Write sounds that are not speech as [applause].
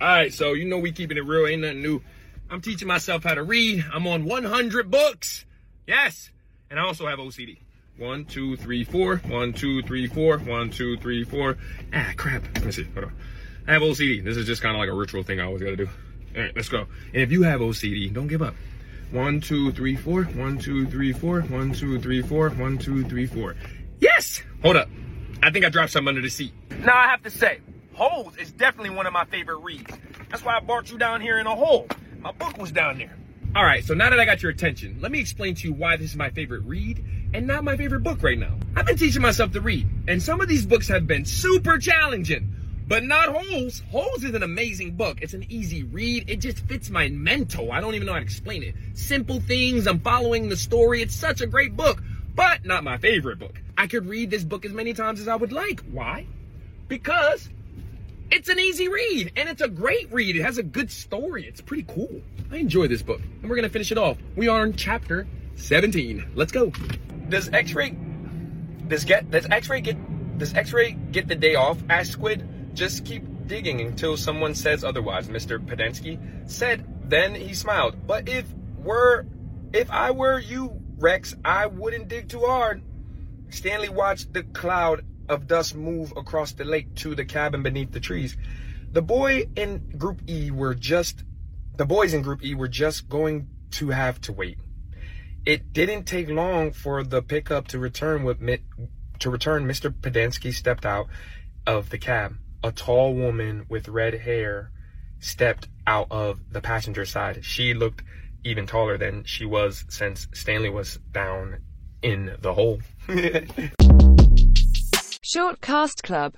All right, so you know we keeping it real, ain't nothing new. I'm teaching myself how to read. I'm on 100 books. Yes. And I also have OCD. One, two, three, four. One, two, three, four. One, two, three, four. Ah, crap. Let me see. Hold on. I have OCD. This is just kind of like a ritual thing I always got to do. All right, let's go. And if you have OCD, don't give up. One, two, three, four. One, two, three, four. One, two, three, four. One, two, three, four. Yes! Hold up. I think I dropped something under the seat. Now I have to say, Holes is definitely one of my favorite reads. That's why I brought you down here in a hole. My book was down there. All right, so now that I got your attention, let me explain to you why this is my favorite read and not my favorite book right now. I've been teaching myself to read, and some of these books have been super challenging, but not Holes. Holes is an amazing book. It's an easy read. It just fits my mental. I don't even know how to explain it. Simple things, I'm following the story. It's such a great book, but not my favorite book. I could read this book as many times as I would like. Why? Because it's an easy read and it's a great read. It has a good story. It's pretty cool. I enjoy this book and we're going to finish it off. We are in chapter 17. Let's go. Does X-ray does get does X-ray get does X-ray get the day off? Asked Squid. Just keep digging until someone says otherwise. Mr. Pendanski said. Then he smiled. But if were if I were you, Rex, I wouldn't dig too hard. Stanley watched the cloud of dust move across the lake to the cabin beneath the trees. The boy in Group E were just the boys in Group E were just going to have to wait. It didn't take long for the pickup to return with to return. Mr. Pendanski stepped out of the cab. A tall woman with red hair stepped out of the passenger side. She looked even taller than she was since Stanley was down in the hole. [laughs] Short Cast Club